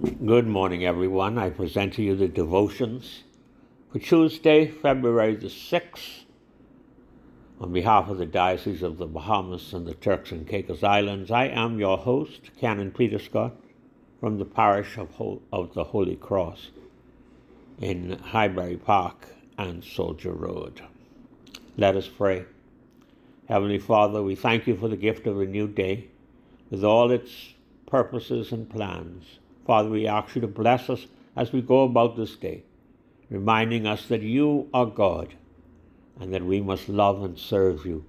Good morning, everyone. I present to you the devotions for Tuesday, February the 6th, on behalf of the Diocese of the Bahamas and the Turks and Caicos Islands. I am your host, Canon Peter Scott, from the parish of, of the Holy Cross in Highbury Park and Soldier Road. Let us pray. Heavenly Father, we thank you for the gift of a new day with all its purposes and plans. Father, we ask you to bless us as we go about this day, reminding us that you are God and that we must love and serve you.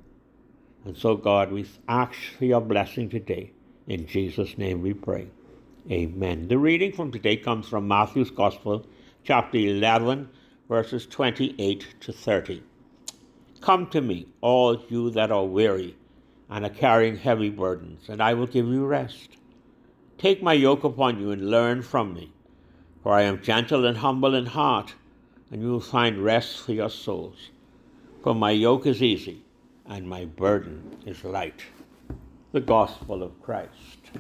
And so, God, we ask for your blessing today. In Jesus' name we pray. Amen. The reading from today comes from Matthew's Gospel, chapter 11, verses 28 to 30. Come to me, all you that are weary and are carrying heavy burdens, and I will give you rest. Take my yoke upon you and learn from me, for I am gentle and humble in heart, and you will find rest for your souls. For my yoke is easy and my burden is light. The Gospel of Christ.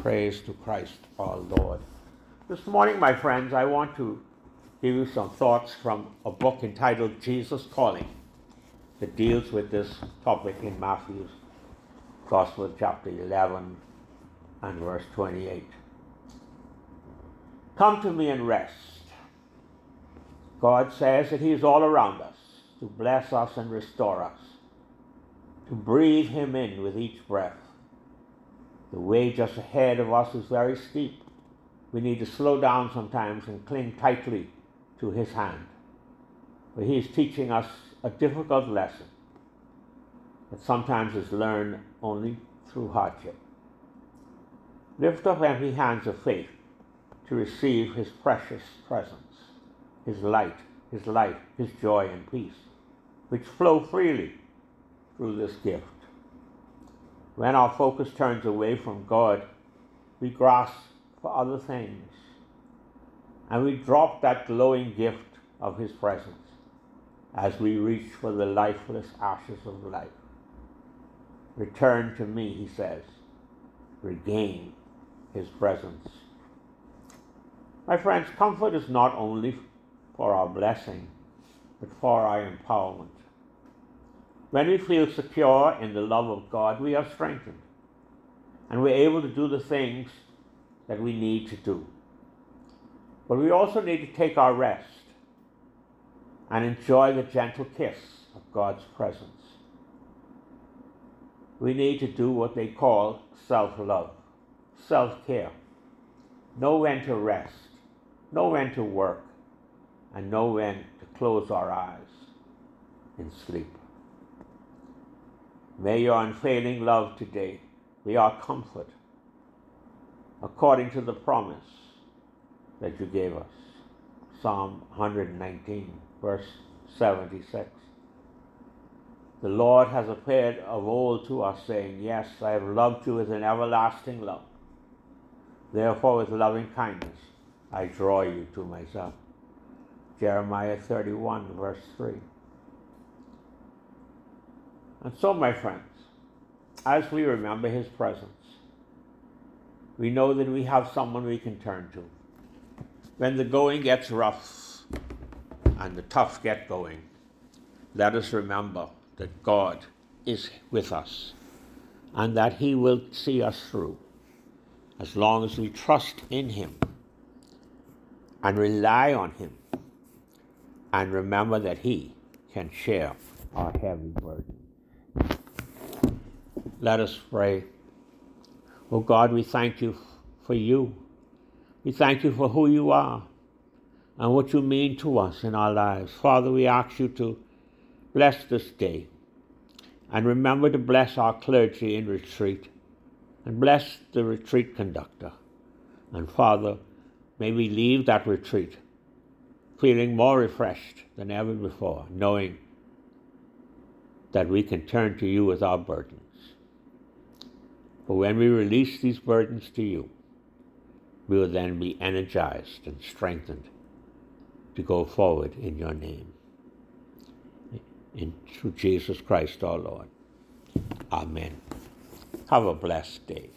Praise to Christ our Lord. This morning, my friends, I want to give you some thoughts from a book entitled Jesus Calling that deals with this topic in Matthew's Gospel, chapter 11 and verse 28. Come to me and rest. God says that He is all around us to bless us and restore us, to breathe Him in with each breath. The way just ahead of us is very steep. We need to slow down sometimes and cling tightly to His hand. But He is teaching us a difficult lesson that sometimes is learned only through hardship. Lift up empty hands of faith to receive His precious presence, His light, His light, His joy and peace, which flow freely through this gift. When our focus turns away from God, we grasp for other things, and we drop that glowing gift of His presence as we reach for the lifeless ashes of life. Return to me, He says. Regain his presence. My friends, comfort is not only for our blessing, but for our empowerment. When we feel secure in the love of God, we are strengthened and we're able to do the things that we need to do. But we also need to take our rest and enjoy the gentle kiss of God's presence. We need to do what they call self love self care. Know when to rest, know when to work, and know when to close our eyes in sleep. May your unfailing love today be our comfort, according to the promise that you gave us. Psalm 119, verse 76. The Lord has appeared of old to us, saying, Yes, I have loved you with an everlasting love. Therefore, with loving kindness, I draw you to myself. Jeremiah 31, verse 3. And so, my friends, as we remember his presence, we know that we have someone we can turn to. When the going gets rough and the tough get going, let us remember that God is with us and that he will see us through as long as we trust in Him and rely on Him and remember that He can share our heavy burden. Let us pray. Oh God, we thank you for you. We thank you for who you are and what you mean to us in our lives. Father, we ask you to bless this day and remember to bless our clergy in retreat and bless the retreat conductor. And Father, may we leave that retreat feeling more refreshed than ever before, knowing that we can turn to you with our burdens. For when we release these burdens to you, we will then be energized and strengthened to go forward in your name. In through Jesus Christ our Lord. Amen. Have a blessed day.